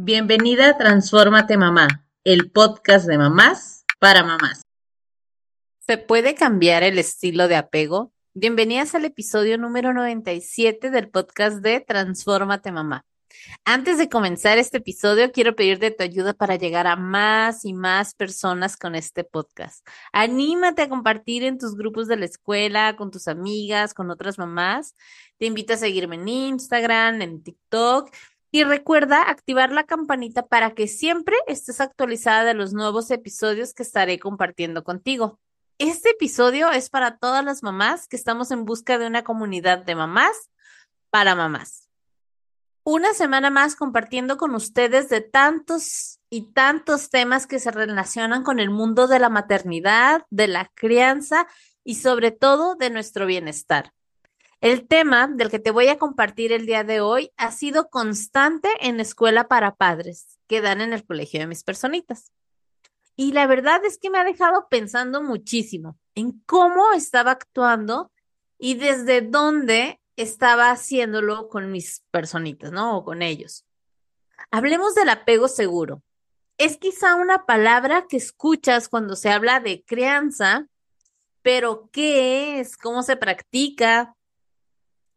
Bienvenida a Transfórmate Mamá, el podcast de mamás para mamás. ¿Se puede cambiar el estilo de apego? Bienvenidas al episodio número 97 del podcast de Transfórmate Mamá. Antes de comenzar este episodio, quiero pedirte tu ayuda para llegar a más y más personas con este podcast. Anímate a compartir en tus grupos de la escuela, con tus amigas, con otras mamás. Te invito a seguirme en Instagram, en TikTok y recuerda activar la campanita para que siempre estés actualizada de los nuevos episodios que estaré compartiendo contigo. Este episodio es para todas las mamás que estamos en busca de una comunidad de mamás para mamás. Una semana más compartiendo con ustedes de tantos y tantos temas que se relacionan con el mundo de la maternidad, de la crianza y sobre todo de nuestro bienestar. El tema del que te voy a compartir el día de hoy ha sido constante en la escuela para padres que dan en el colegio de mis personitas. Y la verdad es que me ha dejado pensando muchísimo en cómo estaba actuando y desde dónde estaba haciéndolo con mis personitas, ¿no? O con ellos. Hablemos del apego seguro. Es quizá una palabra que escuchas cuando se habla de crianza, pero ¿qué es? ¿Cómo se practica?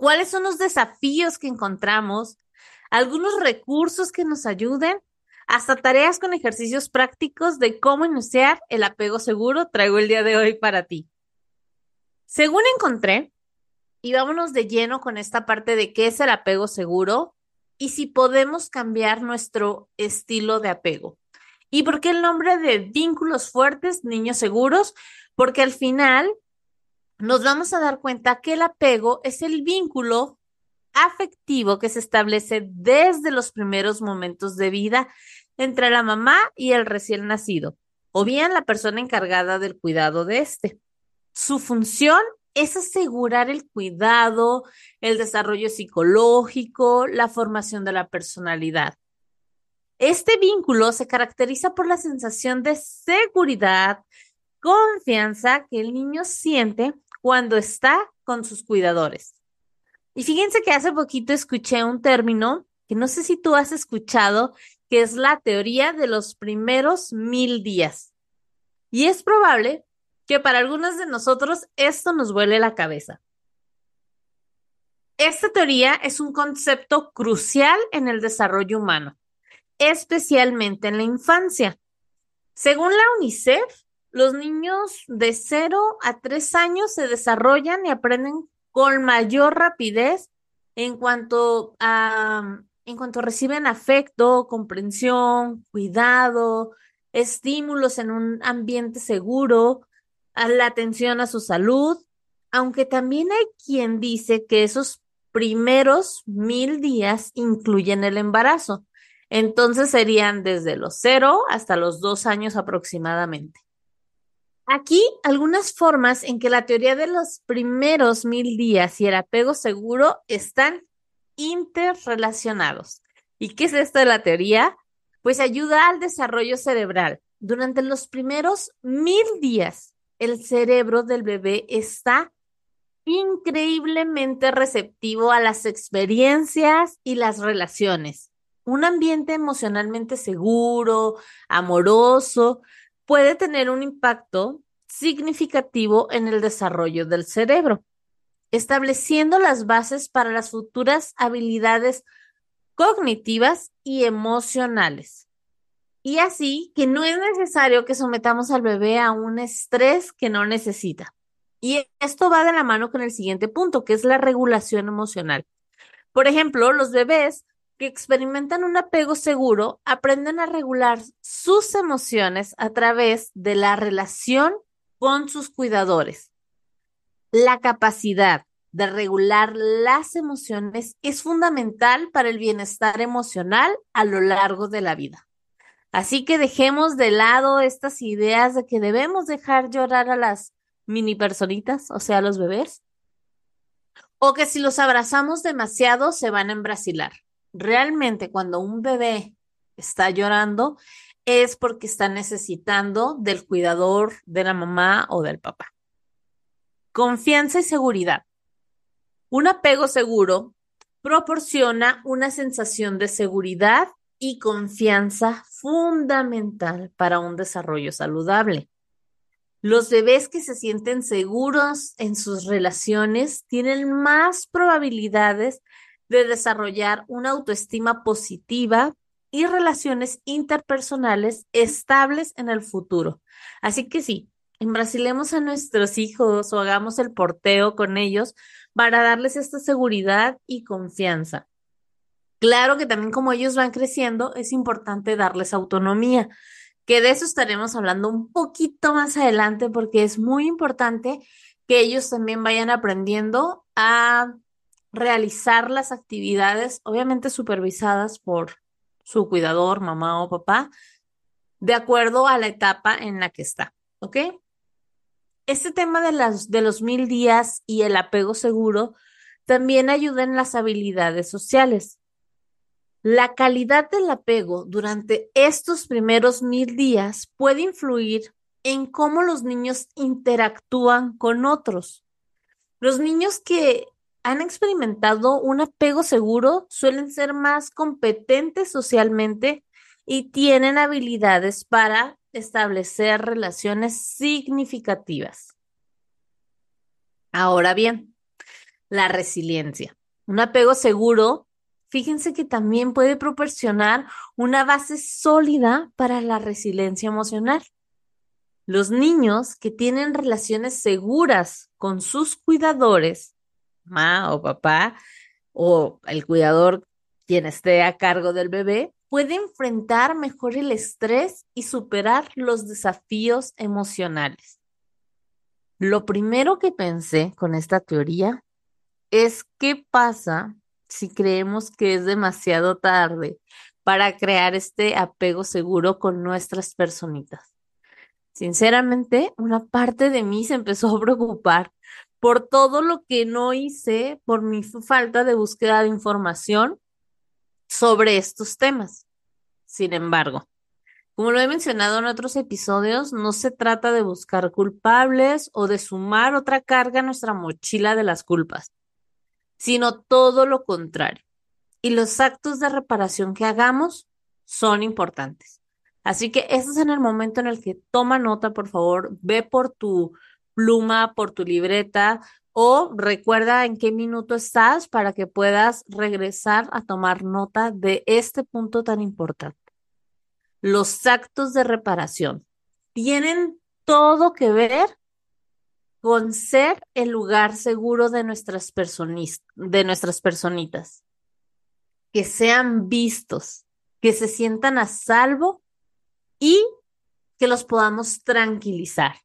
Cuáles son los desafíos que encontramos, algunos recursos que nos ayuden, hasta tareas con ejercicios prácticos de cómo iniciar el apego seguro traigo el día de hoy para ti. Según encontré, y vámonos de lleno con esta parte de qué es el apego seguro y si podemos cambiar nuestro estilo de apego. ¿Y por qué el nombre de vínculos fuertes, niños seguros? Porque al final nos vamos a dar cuenta que el apego es el vínculo afectivo que se establece desde los primeros momentos de vida entre la mamá y el recién nacido, o bien la persona encargada del cuidado de este. Su función es asegurar el cuidado, el desarrollo psicológico, la formación de la personalidad. Este vínculo se caracteriza por la sensación de seguridad, confianza que el niño siente cuando está con sus cuidadores. Y fíjense que hace poquito escuché un término que no sé si tú has escuchado, que es la teoría de los primeros mil días. Y es probable que para algunos de nosotros esto nos vuele la cabeza. Esta teoría es un concepto crucial en el desarrollo humano, especialmente en la infancia. Según la UNICEF, los niños de 0 a 3 años se desarrollan y aprenden con mayor rapidez en cuanto a, en cuanto reciben afecto, comprensión, cuidado, estímulos en un ambiente seguro, a la atención a su salud, aunque también hay quien dice que esos primeros mil días incluyen el embarazo. Entonces serían desde los cero hasta los dos años aproximadamente. Aquí algunas formas en que la teoría de los primeros mil días y el apego seguro están interrelacionados. ¿Y qué es esto de la teoría? Pues ayuda al desarrollo cerebral. Durante los primeros mil días, el cerebro del bebé está increíblemente receptivo a las experiencias y las relaciones. Un ambiente emocionalmente seguro, amoroso, puede tener un impacto significativo en el desarrollo del cerebro, estableciendo las bases para las futuras habilidades cognitivas y emocionales. Y así que no es necesario que sometamos al bebé a un estrés que no necesita. Y esto va de la mano con el siguiente punto, que es la regulación emocional. Por ejemplo, los bebés que experimentan un apego seguro aprenden a regular sus emociones a través de la relación con sus cuidadores. La capacidad de regular las emociones es fundamental para el bienestar emocional a lo largo de la vida. Así que dejemos de lado estas ideas de que debemos dejar llorar a las mini personitas, o sea, a los bebés, o que si los abrazamos demasiado se van a embrasilar realmente cuando un bebé está llorando es porque está necesitando del cuidador, de la mamá o del papá. Confianza y seguridad. Un apego seguro proporciona una sensación de seguridad y confianza fundamental para un desarrollo saludable. Los bebés que se sienten seguros en sus relaciones tienen más probabilidades de desarrollar una autoestima positiva y relaciones interpersonales estables en el futuro. Así que sí, embrasilemos a nuestros hijos o hagamos el porteo con ellos para darles esta seguridad y confianza. Claro que también como ellos van creciendo, es importante darles autonomía, que de eso estaremos hablando un poquito más adelante porque es muy importante que ellos también vayan aprendiendo a realizar las actividades, obviamente supervisadas por su cuidador, mamá o papá, de acuerdo a la etapa en la que está, ¿ok? Este tema de, las, de los mil días y el apego seguro también ayuda en las habilidades sociales. La calidad del apego durante estos primeros mil días puede influir en cómo los niños interactúan con otros. Los niños que han experimentado un apego seguro suelen ser más competentes socialmente y tienen habilidades para establecer relaciones significativas. Ahora bien, la resiliencia. Un apego seguro, fíjense que también puede proporcionar una base sólida para la resiliencia emocional. Los niños que tienen relaciones seguras con sus cuidadores mamá o papá o el cuidador quien esté a cargo del bebé puede enfrentar mejor el estrés y superar los desafíos emocionales. Lo primero que pensé con esta teoría es qué pasa si creemos que es demasiado tarde para crear este apego seguro con nuestras personitas. Sinceramente, una parte de mí se empezó a preocupar por todo lo que no hice por mi falta de búsqueda de información sobre estos temas. Sin embargo, como lo he mencionado en otros episodios, no se trata de buscar culpables o de sumar otra carga a nuestra mochila de las culpas, sino todo lo contrario. Y los actos de reparación que hagamos son importantes. Así que ese es en el momento en el que toma nota, por favor, ve por tu pluma, por tu libreta o recuerda en qué minuto estás para que puedas regresar a tomar nota de este punto tan importante. Los actos de reparación tienen todo que ver con ser el lugar seguro de nuestras, de nuestras personitas. Que sean vistos, que se sientan a salvo y que los podamos tranquilizar.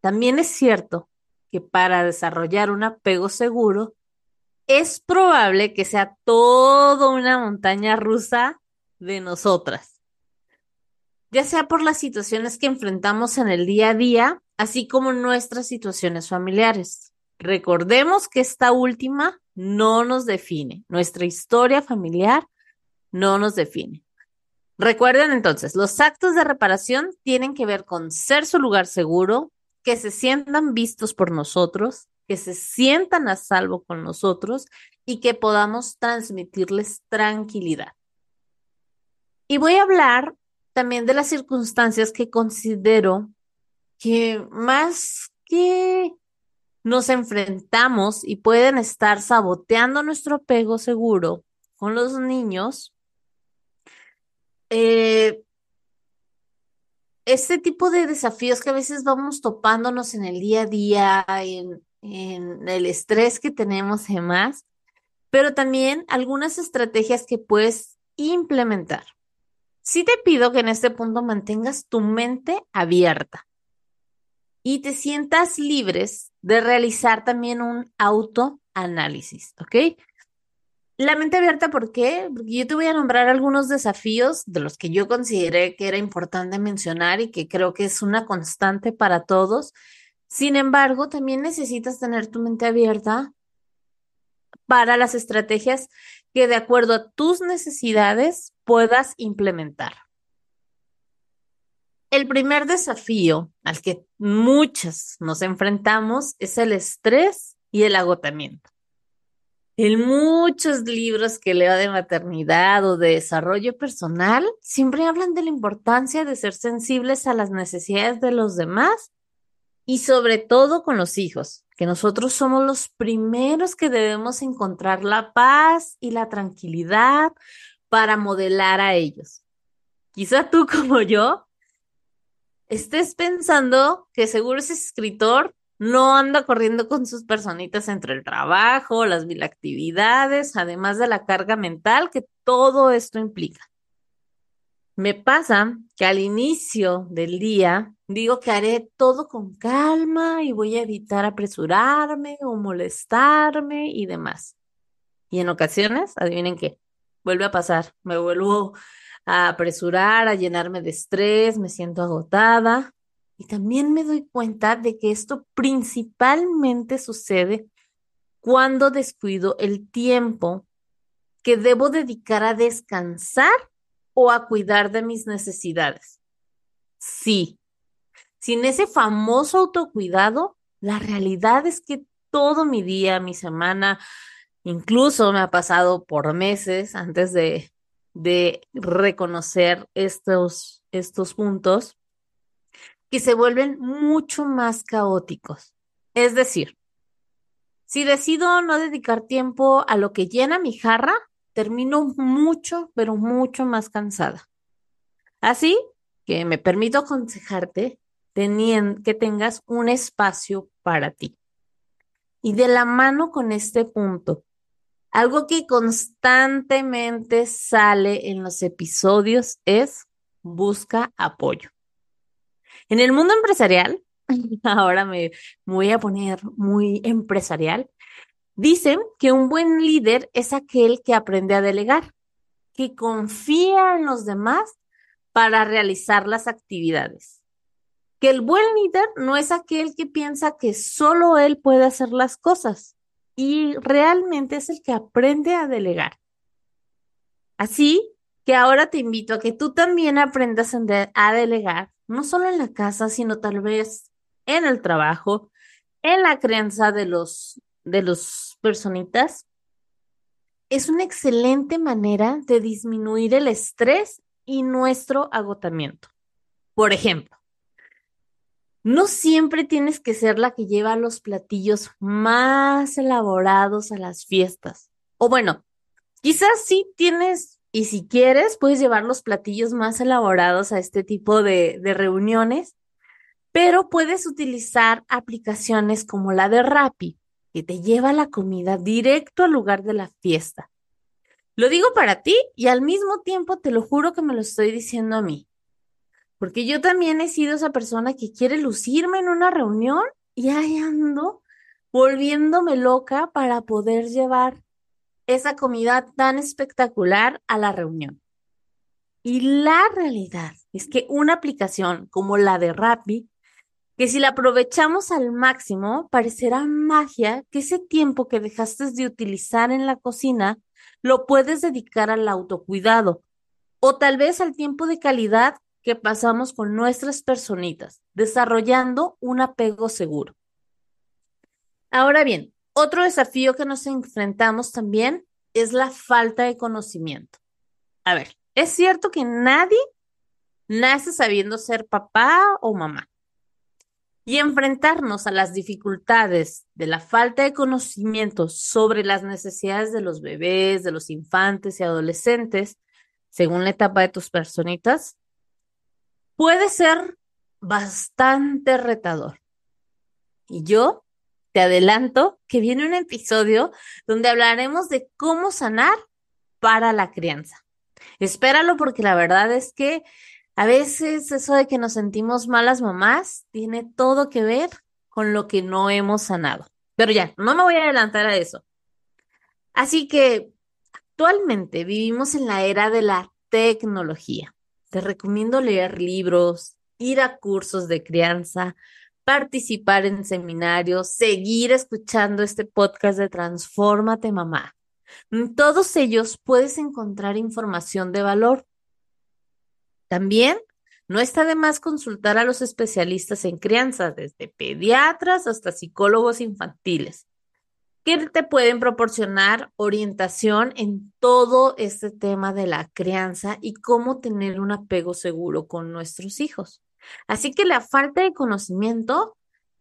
También es cierto que para desarrollar un apego seguro, es probable que sea todo una montaña rusa de nosotras, ya sea por las situaciones que enfrentamos en el día a día, así como nuestras situaciones familiares. Recordemos que esta última no nos define, nuestra historia familiar no nos define. Recuerden entonces, los actos de reparación tienen que ver con ser su lugar seguro, que se sientan vistos por nosotros, que se sientan a salvo con nosotros y que podamos transmitirles tranquilidad. Y voy a hablar también de las circunstancias que considero que más que nos enfrentamos y pueden estar saboteando nuestro apego seguro con los niños, eh, este tipo de desafíos que a veces vamos topándonos en el día a día, en, el estrés que tenemos y demás, pero también algunas estrategias que puedes implementar. Sí te pido que en este punto mantengas tu mente abierta y te sientas libres de realizar también un autoanálisis, ¿ok? La mente abierta, ¿por qué? Porque yo te voy a nombrar algunos desafíos de los que yo consideré que era importante mencionar y que creo que es una constante para todos. Sin embargo, también necesitas tener tu mente abierta para las estrategias que de acuerdo a tus necesidades puedas implementar. El primer desafío al que muchas nos enfrentamos es el estrés y el agotamiento. En muchos libros que leo de maternidad o de desarrollo personal, siempre hablan de la importancia de ser sensibles a las necesidades de los demás y sobre todo con los hijos, que nosotros somos los primeros que debemos encontrar la paz y la tranquilidad para modelar a ellos. Quizá tú como yo estés pensando que seguro ese escritor no anda corriendo con sus personitas entre el trabajo, las mil actividades, además de la carga mental que todo esto implica. Me pasa que al inicio del día digo que haré todo con calma y voy a evitar apresurarme o molestarme y demás. Y en ocasiones, adivinen qué, vuelve a pasar, me vuelvo a apresurar, a llenarme de estrés, me siento agotada y también me doy cuenta de que esto principalmente sucede cuando descuido el tiempo que debo dedicar a descansar o a cuidar de mis necesidades. Sí, sin ese famoso autocuidado, la realidad es que todo mi día, mi semana, incluso me ha pasado por meses antes de, de reconocer estos, estos puntos, que se vuelven mucho más caóticos. Es decir, si decido no dedicar tiempo a lo que llena mi jarra, termino mucho, pero mucho más cansada. Así que me permito aconsejarte que tengas un espacio para ti. Y de la mano con este punto, algo que constantemente sale en los episodios es busca apoyo. En el mundo empresarial, ahora me voy a poner muy empresarial, dicen que un buen líder es aquel que aprende a delegar, que confía en los demás para realizar las actividades que el buen líder no es aquel que piensa que solo él puede hacer las cosas y realmente es el que aprende a delegar. Así que ahora te invito a que tú también aprendas a delegar, no solo en la casa, sino tal vez en el trabajo, en la crianza de los, de los personitas. Es una excelente manera de disminuir el estrés y nuestro agotamiento. Por ejemplo, no siempre tienes que ser la que lleva los platillos más elaborados a las fiestas. O bueno, quizás sí tienes, y si quieres, puedes llevar los platillos más elaborados a este tipo de, reuniones, pero puedes utilizar aplicaciones como la de Rappi, que te lleva la comida directo al lugar de la fiesta. Lo digo para ti y al mismo tiempo te lo juro que me lo estoy diciendo a mí. Porque yo también he sido esa persona que quiere lucirme en una reunión y ahí ando volviéndome loca para poder llevar esa comida tan espectacular a la reunión. Y la realidad es que una aplicación como la de Rappi, que si la aprovechamos al máximo, parecerá magia que ese tiempo que dejaste de utilizar en la cocina lo puedes dedicar al autocuidado o tal vez al tiempo de calidad que pasamos con nuestras personitas, desarrollando un apego seguro. Ahora bien, otro desafío que nos enfrentamos también es la falta de conocimiento. A ver, es cierto que nadie nace sabiendo ser papá o mamá. Y enfrentarnos a las dificultades de la falta de conocimiento sobre las necesidades de los bebés, de los infantes y adolescentes, según la etapa de tus personitas, puede ser bastante retador. Y yo te adelanto que viene un episodio donde hablaremos de cómo sanar para la crianza. Espéralo porque la verdad es que a veces eso de que nos sentimos malas mamás tiene todo que ver con lo que no hemos sanado. Pero ya, no me voy a adelantar a eso. Así que actualmente vivimos en la era de la tecnología. Te recomiendo leer libros, ir a cursos de crianza, participar en seminarios, seguir escuchando este podcast de Transfórmate Mamá. En todos ellos puedes encontrar información de valor. También no está de más consultar a los especialistas en crianza, desde pediatras hasta psicólogos infantiles. que te pueden proporcionar orientación en todo este tema de la crianza y cómo tener un apego seguro con nuestros hijos. Así que la falta de conocimiento,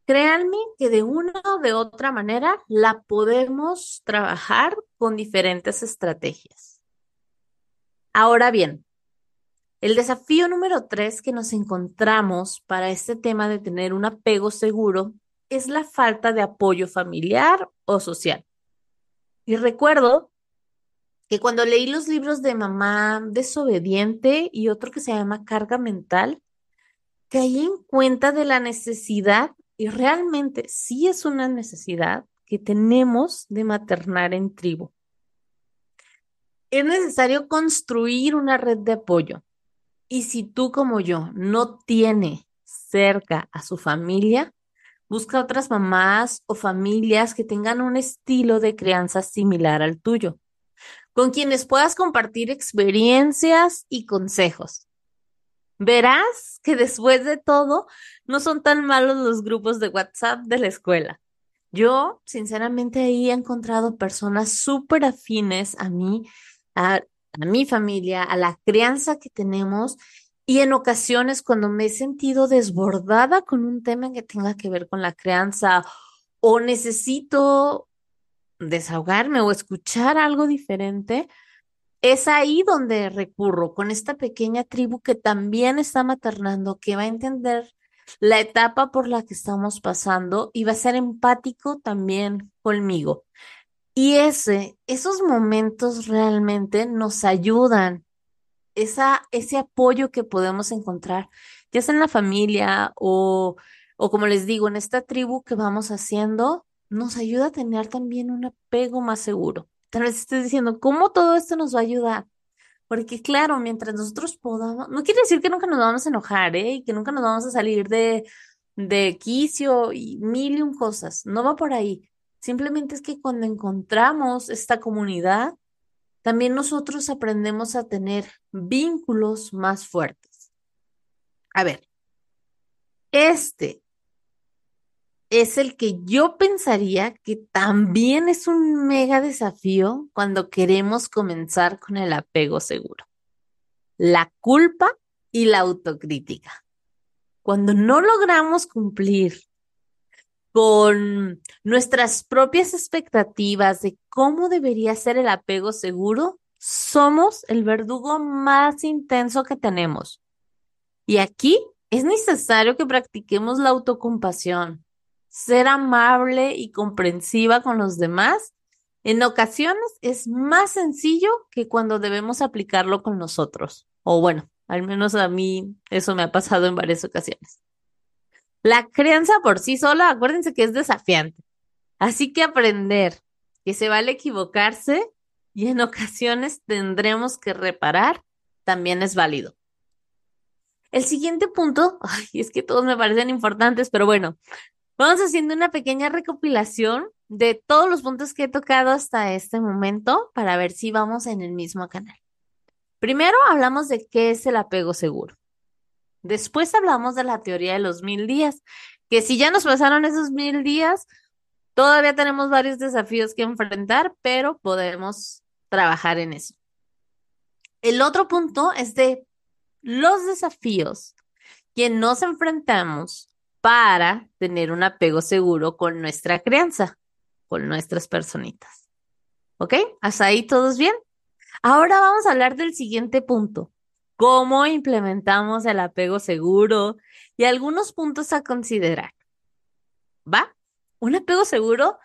créanme que de una o de otra manera la podemos trabajar con diferentes estrategias. Ahora bien, el desafío número tres que nos encontramos para este tema de tener un apego seguro es la falta de apoyo familiar o social. Y recuerdo que cuando leí los libros de Mamá desobediente y otro que se llama Carga Mental, caí en cuenta de la necesidad, y realmente sí es una necesidad que tenemos de maternar en tribu. Es necesario construir una red de apoyo. Y si tú como yo no tiene cerca a su familia, Busca otras mamás o familias que tengan un estilo de crianza similar al tuyo, con quienes puedas compartir experiencias y consejos. Verás que después de todo, no son tan malos los grupos de WhatsApp de la escuela. Yo, sinceramente, ahí he encontrado personas súper afines a mí, a, mi familia, a la crianza que tenemos y en ocasiones cuando me he sentido desbordada con un tema que tenga que ver con la crianza o necesito desahogarme o escuchar algo diferente, es ahí donde recurro con esta pequeña tribu que también está maternando, que va a entender la etapa por la que estamos pasando y va a ser empático también conmigo. Y ese, esos momentos realmente nos ayudan esa, ese apoyo que podemos encontrar, ya sea en la familia o, o como les digo, en esta tribu que vamos haciendo, nos ayuda a tener también un apego más seguro. Tal vez estés diciendo, ¿cómo todo esto nos va a ayudar? Porque claro, mientras nosotros podamos, no quiere decir que nunca nos vamos a enojar, ¿eh? Y que nunca nos vamos a salir de, de quicio y mil y un cosas. No va por ahí. Simplemente es que cuando encontramos esta comunidad, también nosotros aprendemos a tener vínculos más fuertes. A ver, este es el que yo pensaría que también es un mega desafío cuando queremos comenzar con el apego seguro. La culpa y la autocrítica. Cuando no logramos cumplir con nuestras propias expectativas de cómo debería ser el apego seguro, somos el verdugo más intenso que tenemos. Y aquí es necesario que practiquemos la autocompasión, ser amable y comprensiva con los demás. En ocasiones es más sencillo que cuando debemos aplicarlo con nosotros. O bueno, al menos a mí eso me ha pasado en varias ocasiones. La crianza por sí sola, acuérdense que es desafiante. Así que aprender que se vale equivocarse y en ocasiones tendremos que reparar también es válido. El siguiente punto, es que todos me parecen importantes, pero bueno, vamos haciendo una pequeña recopilación de todos los puntos que he tocado hasta este momento para ver si vamos en el mismo canal. Primero hablamos de qué es el apego seguro. Después hablamos de la teoría de los mil días, que si ya nos pasaron esos mil días, todavía tenemos varios desafíos que enfrentar, pero podemos trabajar en eso. El otro punto es de los desafíos que nos enfrentamos para tener un apego seguro con nuestra crianza, con nuestras personitas. ¿Ok? ¿Hasta ahí todos bien? Ahora vamos a hablar del siguiente punto, cómo implementamos el apego seguro y algunos puntos a considerar. ¿Va? Un apego seguro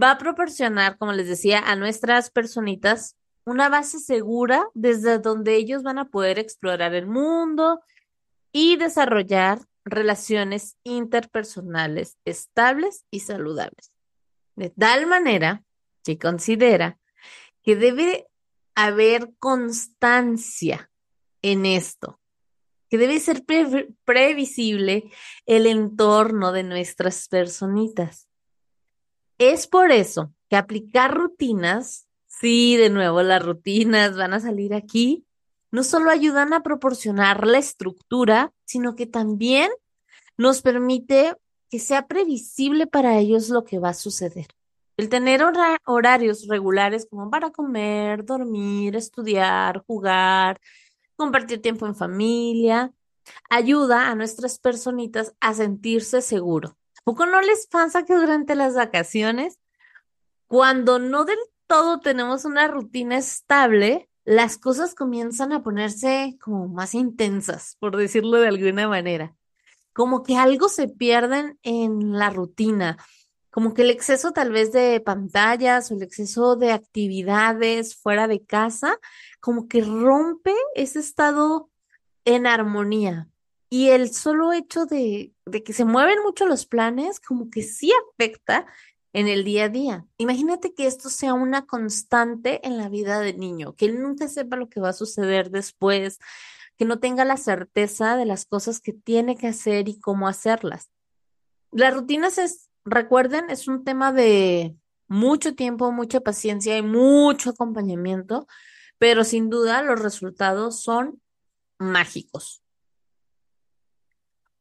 va a proporcionar, como les decía, a nuestras personitas una base segura desde donde ellos van a poder explorar el mundo y desarrollar relaciones interpersonales estables y saludables. De tal manera que considera que debe haber constancia en esto, que debe ser previsible el entorno de nuestras personitas. Es por eso que aplicar rutinas, sí, de nuevo las rutinas van a salir aquí, no solo ayudan a proporcionar la estructura, sino que también nos permite que sea previsible para ellos lo que va a suceder. El tener hora- horarios regulares como para comer, dormir, estudiar, jugar, compartir tiempo en familia, ayuda a nuestras personitas a sentirse seguro. ¿A poco no les pasa que durante las vacaciones, cuando no del todo tenemos una rutina estable, las cosas comienzan a ponerse como más intensas, por decirlo de alguna manera? Como que algo se pierden en la rutina, como que el exceso tal vez de pantallas o el exceso de actividades fuera de casa, como que rompe ese estado en armonía. Y el solo hecho de, de que se mueven mucho los planes, como que sí afecta en el día a día. Imagínate que esto sea una constante en la vida del niño, que él nunca sepa lo que va a suceder después, que no tenga la certeza de las cosas que tiene que hacer y cómo hacerlas. Las rutinas es, recuerden, es un tema de mucho tiempo, mucha paciencia y mucho acompañamiento, pero sin duda los resultados son mágicos.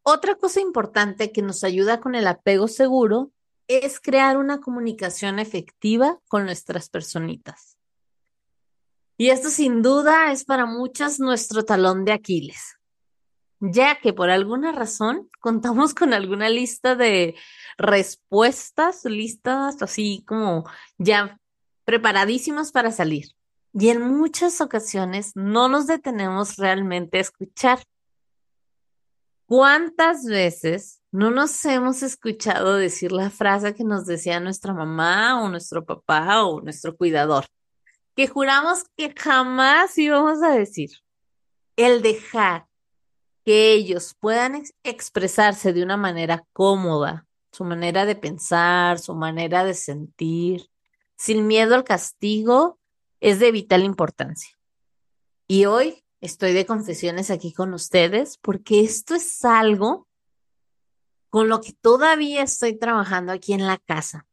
Otra cosa importante que nos ayuda con el apego seguro es crear una comunicación efectiva con nuestras personitas. Y esto sin duda es para muchas nuestro talón de Aquiles, ya que por alguna razón contamos con alguna lista de respuestas, listas así como ya preparadísimas para salir. Y en muchas ocasiones no nos detenemos realmente a escuchar. ¿Cuántas veces no nos hemos escuchado decir la frase que nos decía nuestra mamá o nuestro papá o nuestro cuidador? Que juramos que jamás íbamos a decir. El dejar que ellos puedan ex- expresarse de una manera cómoda, su manera de pensar, su manera de sentir, sin miedo al castigo, es de vital importancia. Y hoy estoy de confesiones aquí con ustedes porque esto es algo con lo que todavía estoy trabajando aquí en la casa.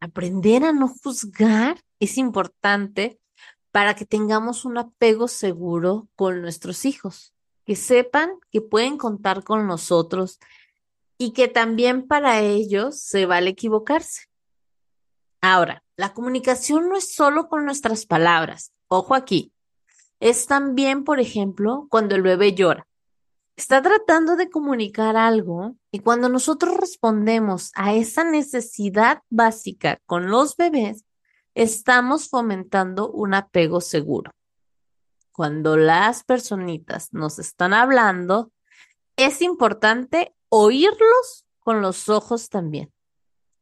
Aprender a no juzgar es importante para que tengamos un apego seguro con nuestros hijos, que sepan que pueden contar con nosotros y que también para ellos se vale equivocarse. Ahora, la comunicación no es solo con nuestras palabras. Ojo aquí. Es también, por ejemplo, cuando el bebé llora. Está tratando de comunicar algo y cuando nosotros respondemos a esa necesidad básica con los bebés, estamos fomentando un apego seguro. Cuando las personitas nos están hablando, es importante oírlos con los ojos también.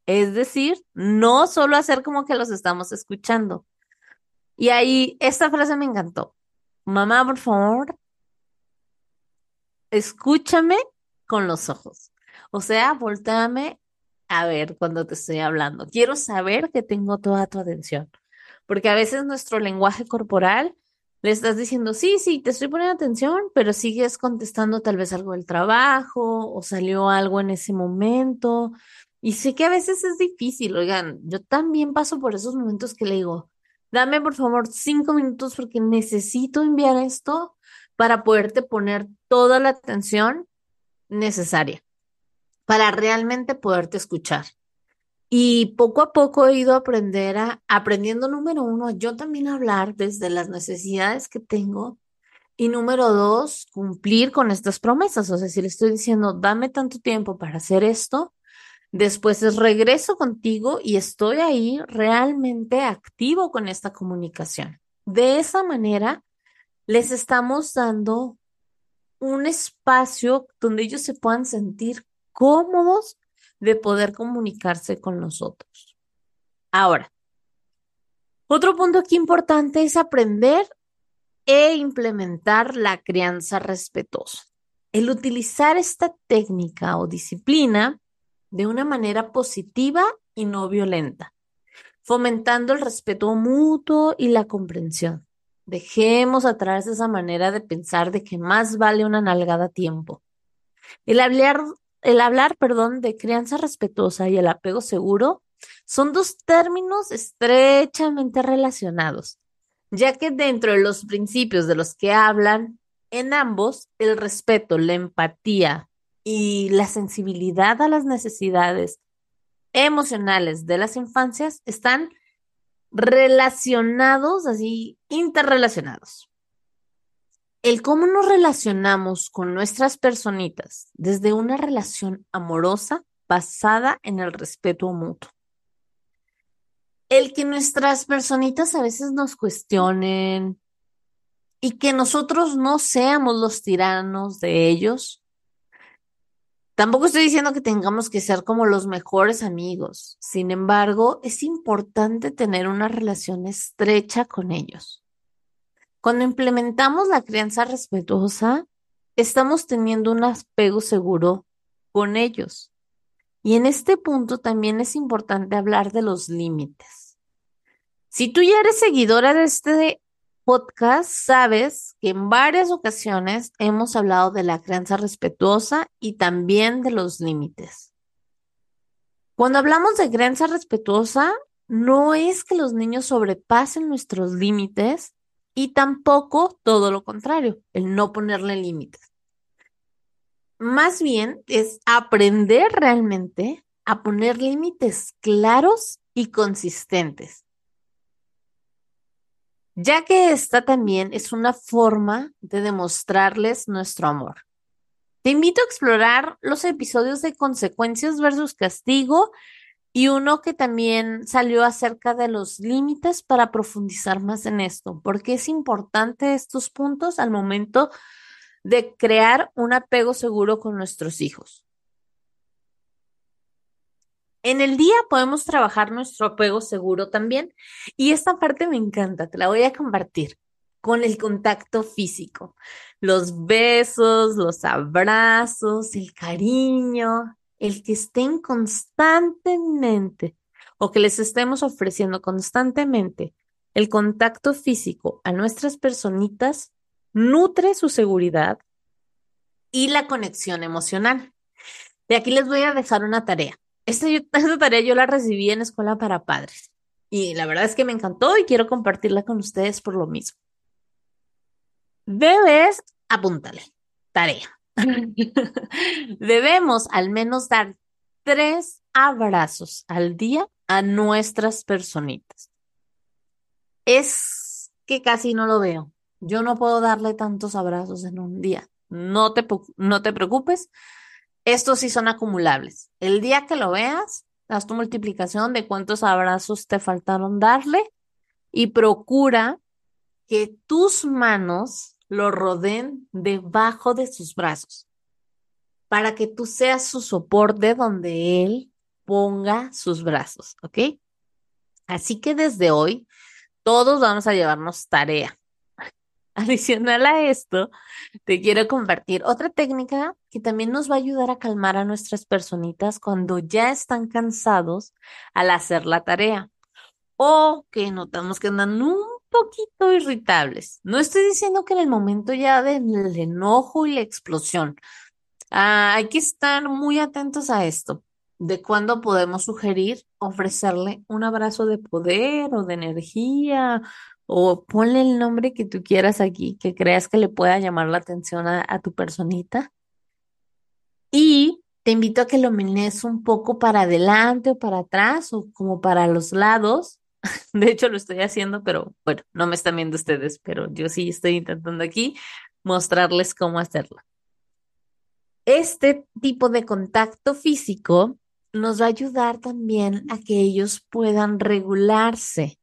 Es decir, no solo hacer como que los estamos escuchando. Y ahí, esta frase me encantó. Mamá, por favor, escúchame con los ojos. O sea, volteame a ver cuando te estoy hablando. Quiero saber que tengo toda tu atención. Porque a veces nuestro lenguaje corporal le estás diciendo, sí, sí, te estoy poniendo atención, pero sigues contestando tal vez algo del trabajo o salió algo en ese momento. Y sé que a veces es difícil, oigan, yo también paso por esos momentos que le digo, dame por favor cinco minutos porque necesito enviar esto para poderte poner toda la atención necesaria, para realmente poderte escuchar. Y poco a poco he ido a aprender aprendiendo número uno, yo también hablar desde las necesidades que tengo. Y número dos, cumplir con estas promesas. O sea, si le estoy diciendo, dame tanto tiempo para hacer esto, después es regreso contigo y estoy ahí realmente activo con esta comunicación. De esa manera, les estamos dando un espacio donde ellos se puedan sentir cómodos de poder comunicarse con nosotros. Ahora, otro punto aquí importante es aprender e implementar la crianza respetuosa. El utilizar esta técnica o disciplina de una manera positiva y no violenta, fomentando el respeto mutuo y la comprensión. Dejemos atrás esa manera de pensar de que más vale una nalgada a tiempo. El hablar, el hablar, perdón, de crianza respetuosa y el apego seguro son dos términos estrechamente relacionados, ya que dentro de los principios de los que hablan, en ambos, el respeto, la empatía y la sensibilidad a las necesidades emocionales de las infancias están relacionados, así, interrelacionados. El cómo nos relacionamos con nuestras personitas desde una relación amorosa basada en el respeto mutuo. El que nuestras personitas a veces nos cuestionen y que nosotros no seamos los tiranos de ellos. Tampoco estoy diciendo que tengamos que ser como los mejores amigos. Sin embargo, es importante tener una relación estrecha con ellos. Cuando implementamos la crianza respetuosa, estamos teniendo un apego seguro con ellos. Y en este punto también es importante hablar de los límites. Si tú ya eres seguidora de este podcast, sabes que en varias ocasiones hemos hablado de la crianza respetuosa y también de los límites. Cuando hablamos de crianza respetuosa, no es que los niños sobrepasen nuestros límites y tampoco todo lo contrario, el no ponerle límites más bien es aprender realmente a poner límites claros y consistentes, ya que esta también es una forma de demostrarles nuestro amor. Te invito a explorar los episodios de consecuencias versus castigo y uno que también salió acerca de los límites para profundizar más en esto, porque es importante estos puntos al momento de crear un apego seguro con nuestros hijos. En el día podemos trabajar nuestro apego seguro también y esta parte me encanta, te la voy a compartir con el contacto físico, los besos, los abrazos, el cariño, el que estén constantemente o que les estemos ofreciendo constantemente el contacto físico a nuestras personitas nutre su seguridad y la conexión emocional. De aquí les voy a dejar una tarea. Esta, esta, tarea yo la recibí en escuela para padres y la verdad es que me encantó y quiero compartirla con ustedes por lo mismo. Debes, apúntale, tarea. Debemos al menos dar tres abrazos al día a nuestras personitas. Es que casi no lo veo. Yo no puedo darle tantos abrazos en un día. No te, no te preocupes. Estos sí son acumulables. El día que lo veas, haz tu multiplicación de cuántos abrazos te faltaron darle y procura que tus manos lo rodeen debajo de sus brazos para que tú seas su soporte donde él ponga sus brazos, ¿ok? Así que desde hoy todos vamos a llevarnos tarea. Adicional a esto, te quiero compartir otra técnica que también nos va a ayudar a calmar a nuestras personitas cuando ya están cansados al hacer la tarea o que notamos que andan un poquito irritables. No estoy diciendo que en el momento ya del enojo y la explosión. Ah, hay que estar muy atentos a esto, de cuándo podemos sugerir ofrecerle un abrazo de poder o de energía o ponle el nombre que tú quieras aquí, que creas que le pueda llamar la atención a, tu personita. Y te invito a que lo menees un poco para adelante o para atrás o como para los lados. De hecho, lo estoy haciendo, pero bueno, no me están viendo ustedes, pero yo sí estoy intentando aquí mostrarles cómo hacerlo. Este tipo de contacto físico nos va a ayudar también a que ellos puedan regularse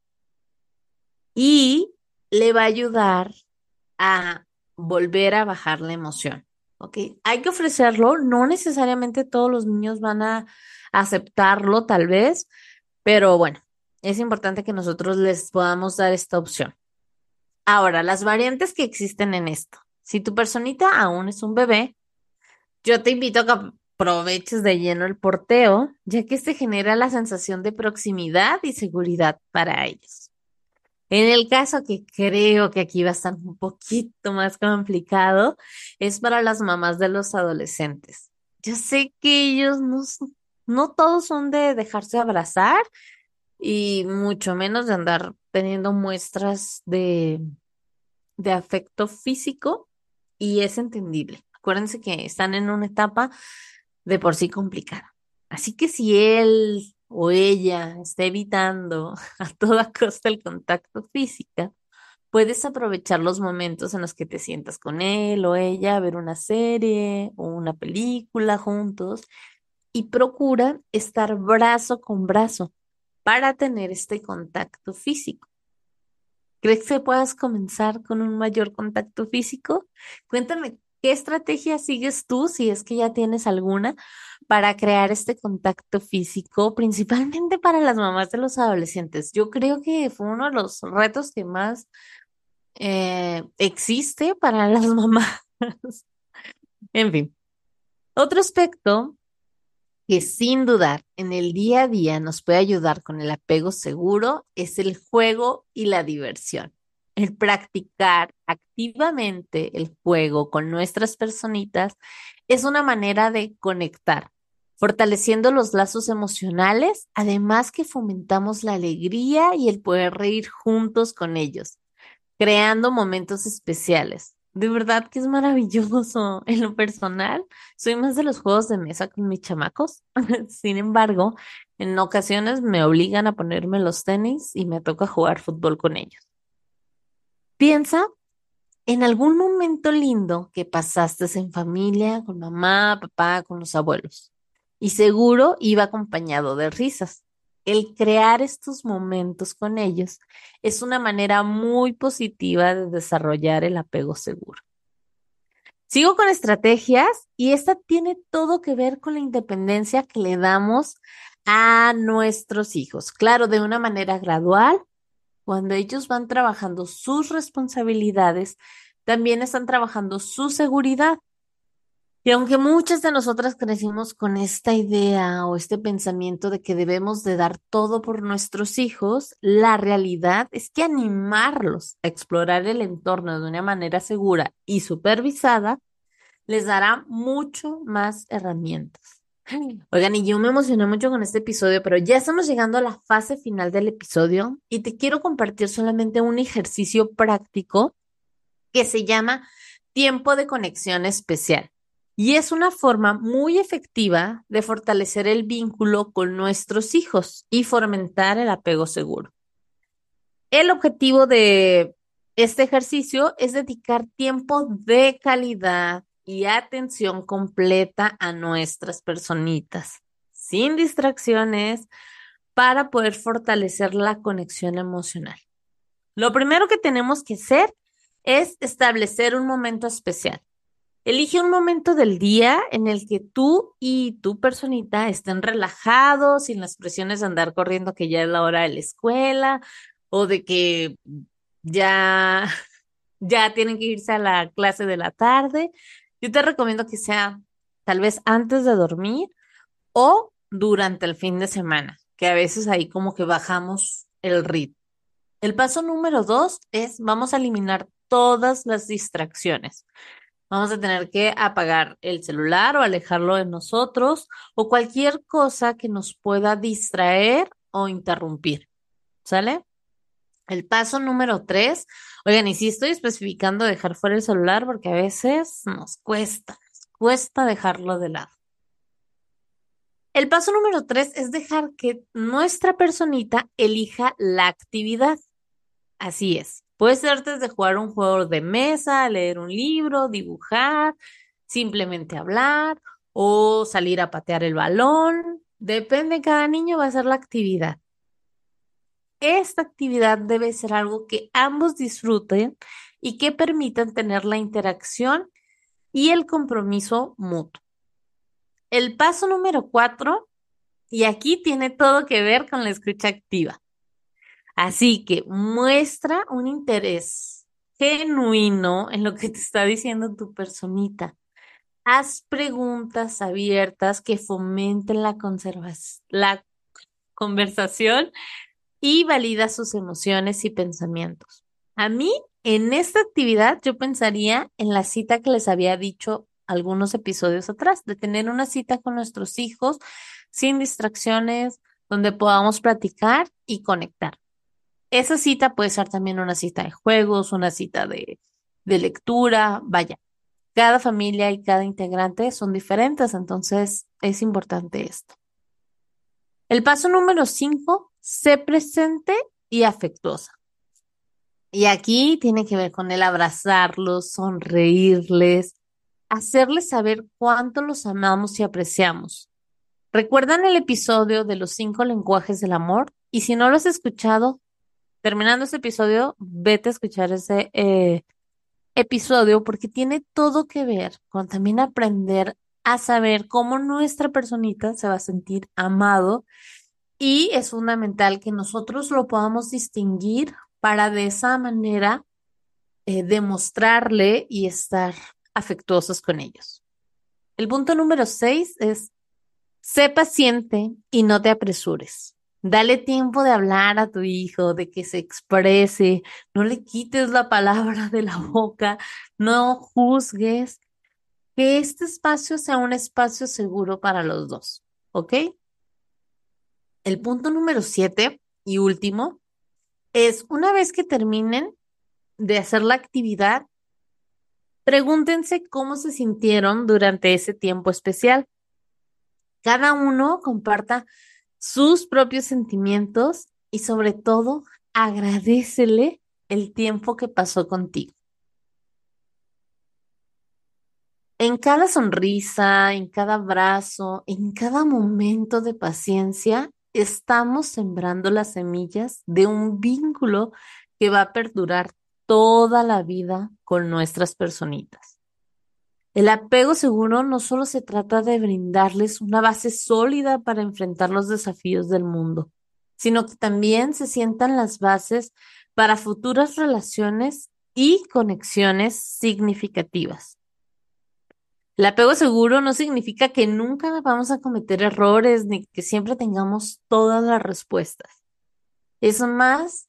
y le va a ayudar a volver a bajar la emoción. ¿Ok? Hay que ofrecerlo, no necesariamente todos los niños van a aceptarlo, tal vez, pero bueno, es importante que nosotros les podamos dar esta opción. Ahora, las variantes que existen en esto. Si tu personita aún es un bebé, yo te invito a aproveches de lleno el porteo, ya que se genera la sensación de proximidad y seguridad para ellos. En el caso que creo que aquí va a estar un poquito más complicado, es para las mamás de los adolescentes. Yo sé que ellos no, no todos son de dejarse abrazar y mucho menos de andar teniendo muestras de, de afecto físico y es entendible. Acuérdense que están en una etapa de por sí complicada. Así que si él o ella está evitando a toda costa el contacto físico, puedes aprovechar los momentos en los que te sientas con él o ella a ver una serie o una película juntos y procura estar brazo con brazo para tener este contacto físico. ¿Crees que puedas comenzar con un mayor contacto físico? Cuéntame, ¿qué estrategia sigues tú, si es que ya tienes alguna, para crear este contacto físico, principalmente para las mamás de los adolescentes? Yo creo que fue uno de los retos que más eh, existe para las mamás. En fin, otro aspecto que sin dudar en el día a día nos puede ayudar con el apego seguro es el juego y la diversión. El practicar activamente el juego con nuestras personitas es una manera de conectar, fortaleciendo los lazos emocionales, además que fomentamos la alegría y el poder reír juntos con ellos, creando momentos especiales. De verdad que es maravilloso. En lo personal, soy más de los juegos de mesa con mis chamacos. Sin embargo, en ocasiones me obligan a ponerme los tenis y me toca jugar fútbol con ellos. Piensa en algún momento lindo que pasaste en familia, con mamá, papá, con los abuelos. Y seguro iba acompañado de risas el crear estos momentos con ellos es una manera muy positiva de desarrollar el apego seguro. Sigo con estrategias y esta tiene todo que ver con la independencia que le damos a nuestros hijos. Claro, de una manera gradual, cuando ellos van trabajando sus responsabilidades, también están trabajando su seguridad. Y aunque muchas de nosotras crecimos con esta idea o este pensamiento de que debemos de dar todo por nuestros hijos, la realidad es que animarlos a explorar el entorno de una manera segura y supervisada les dará mucho más herramientas. Oigan, y yo me emocioné mucho con este episodio, pero ya estamos llegando a la fase final del episodio y te quiero compartir solamente un ejercicio práctico que se llama tiempo de conexión especial. Y es una forma muy efectiva de fortalecer el vínculo con nuestros hijos y fomentar el apego seguro. El objetivo de este ejercicio es dedicar tiempo de calidad y atención completa a nuestras personitas, sin distracciones, para poder fortalecer la conexión emocional. Lo primero que tenemos que hacer es establecer un momento especial. Elige un momento del día en el que tú y tu personita estén relajados, sin las presiones de andar corriendo que ya es la hora de la escuela o de que ya, ya tienen que irse a la clase de la tarde. Yo te recomiendo que sea tal vez antes de dormir o durante el fin de semana, que a veces ahí como que bajamos el ritmo. El paso número dos es vamos a eliminar todas las distracciones. Vamos a tener que apagar el celular o alejarlo de nosotros o cualquier cosa que nos pueda distraer o interrumpir. ¿Sale? El paso número tres, oigan, y sí estoy especificando dejar fuera el celular porque a veces nos cuesta, nos cuesta dejarlo de lado. El paso número tres es dejar que nuestra personita elija la actividad. Así es. Puede ser desde jugar un juego de mesa, leer un libro, dibujar, simplemente hablar o salir a patear el balón. Depende, cada niño va a hacer la actividad. Esta actividad debe ser algo que ambos disfruten y que permitan tener la interacción y el compromiso mutuo. El paso número cuatro, y aquí tiene todo que ver con la escucha activa. Así que muestra un interés genuino en lo que te está diciendo tu personita. Haz preguntas abiertas que fomenten la, conversación y valida sus emociones y pensamientos. A mí, en esta actividad, yo pensaría en la cita que les había dicho algunos episodios atrás, de tener una cita con nuestros hijos sin distracciones, donde podamos platicar y conectar. Esa cita puede ser también una cita de juegos, una cita de, de lectura, vaya. Cada familia y cada integrante son diferentes, entonces es importante esto. El paso número cinco, sé presente y afectuosa. Y aquí tiene que ver con el abrazarlos, sonreírles, hacerles saber cuánto los amamos y apreciamos. ¿Recuerdan el episodio de los cinco lenguajes del amor? Y si no lo has escuchado, terminando este episodio, vete a escuchar ese eh, episodio porque tiene todo que ver con también aprender a saber cómo nuestra personita se va a sentir amado y es fundamental que nosotros lo podamos distinguir para de esa manera eh, demostrarle y estar afectuosos con ellos. El punto número seis es, sé paciente y no te apresures. Dale tiempo de hablar a tu hijo, de que se exprese, no le quites la palabra de la boca, no juzgues, que este espacio sea un espacio seguro para los dos, ¿ok? El punto número siete y último es una vez que terminen de hacer la actividad, pregúntense cómo se sintieron durante ese tiempo especial. Cada uno comparta sus propios sentimientos y sobre todo agradecele el tiempo que pasó contigo. En cada sonrisa, en cada abrazo, en cada momento de paciencia, estamos sembrando las semillas de un vínculo que va a perdurar toda la vida con nuestras personitas. El apego seguro no solo se trata de brindarles una base sólida para enfrentar los desafíos del mundo, sino que también se sientan las bases para futuras relaciones y conexiones significativas. El apego seguro no significa que nunca vamos a cometer errores ni que siempre tengamos todas las respuestas. Eso más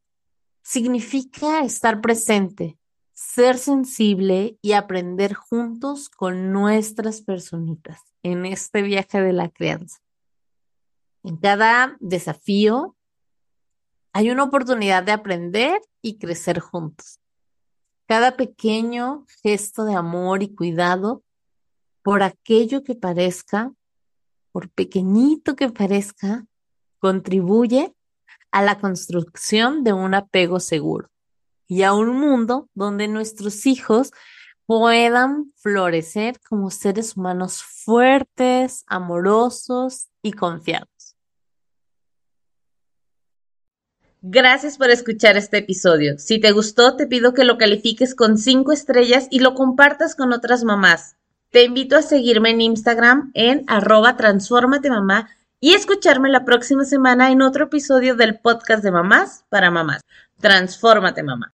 significa estar presente, ser sensible y aprender juntos con nuestras personitas en este viaje de la crianza. En cada desafío hay una oportunidad de aprender y crecer juntos. Cada pequeño gesto de amor y cuidado por aquello que parezca, por pequeñito que parezca, contribuye a la construcción de un apego seguro y a un mundo donde nuestros hijos puedan florecer como seres humanos fuertes, amorosos y confiados. Gracias por escuchar este episodio. Si te gustó, te pido que lo califiques con cinco estrellas y lo compartas con otras mamás. Te invito a seguirme en Instagram en arroba mamá y escucharme la próxima semana en otro episodio del podcast de mamás para mamás. Transfórmate mamá.